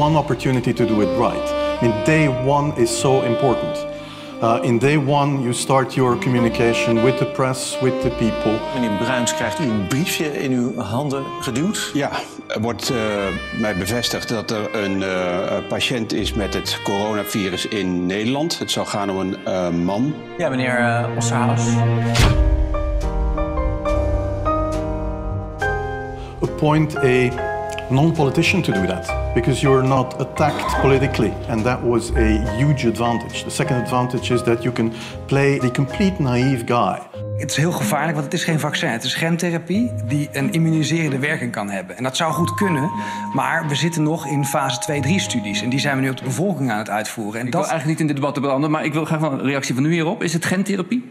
opportunity to do it right. I mean, day one is so important. Uh, in day one, you start your communication with the press, with the people. Meneer Bruins, krijgt u een briefje in uw handen geduwd? Ja, er wordt uh, mij bevestigd dat er een uh, patiënt is met het coronavirus in Nederland. Het zou gaan om een uh, man. Ja, meneer Osserhaus. Appoint a non-politician to do that because you're not attacked politically and that was a huge advantage. The second advantage is that you can play the complete naive guy. Het is heel gevaarlijk, want het is geen vaccin. Het is gentherapie die een immuniserende werking kan hebben. En dat zou goed kunnen, maar we zitten nog in fase 2-3-studies. En die zijn we nu op de bevolking aan het uitvoeren. En ik dat... wil eigenlijk niet in dit debat branden, maar ik wil graag een reactie van u hierop. Is het gentherapie?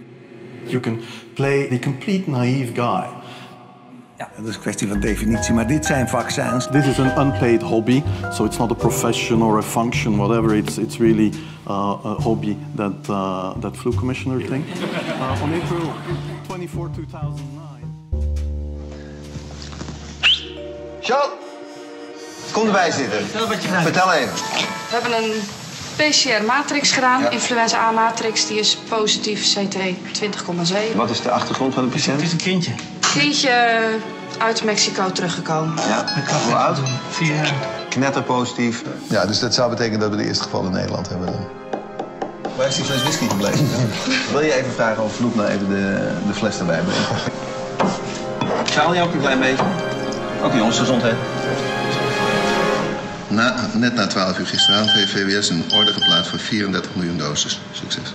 You can play the complete naive guy. Ja, dat is een kwestie van definitie, maar dit zijn vaccins. This is an unpaid hobby, so it's not a profession or a function, whatever. It's, it's really uh, a hobby that, uh, that flu commissioner thing. Uh, on April 24, 2009. Charles, kom erbij zitten. Vertel wat je gedaan Vertel even. We hebben een PCR-matrix gedaan, ja. influenza A-matrix, die is positief CT 20,7. Wat is de achtergrond van de patiënt? Het is een kindje. Kindje uit Mexico teruggekomen. Ja, hoe oud? Vier jaar. Knetterpositief. Ja, dus dat zou betekenen dat we de eerste geval in Nederland hebben. Waar is die fles whisky gebleven? Wil je even vragen of Vloek nou even de, de fles erbij brengt? Schaal je ook een klein beetje? Ook jongens, gezondheid. Na, net na 12 uur gisteravond heeft VWS een order geplaatst voor 34 miljoen doses. Succes.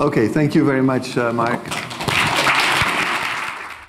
Okay, thank you very much, uh, Mark.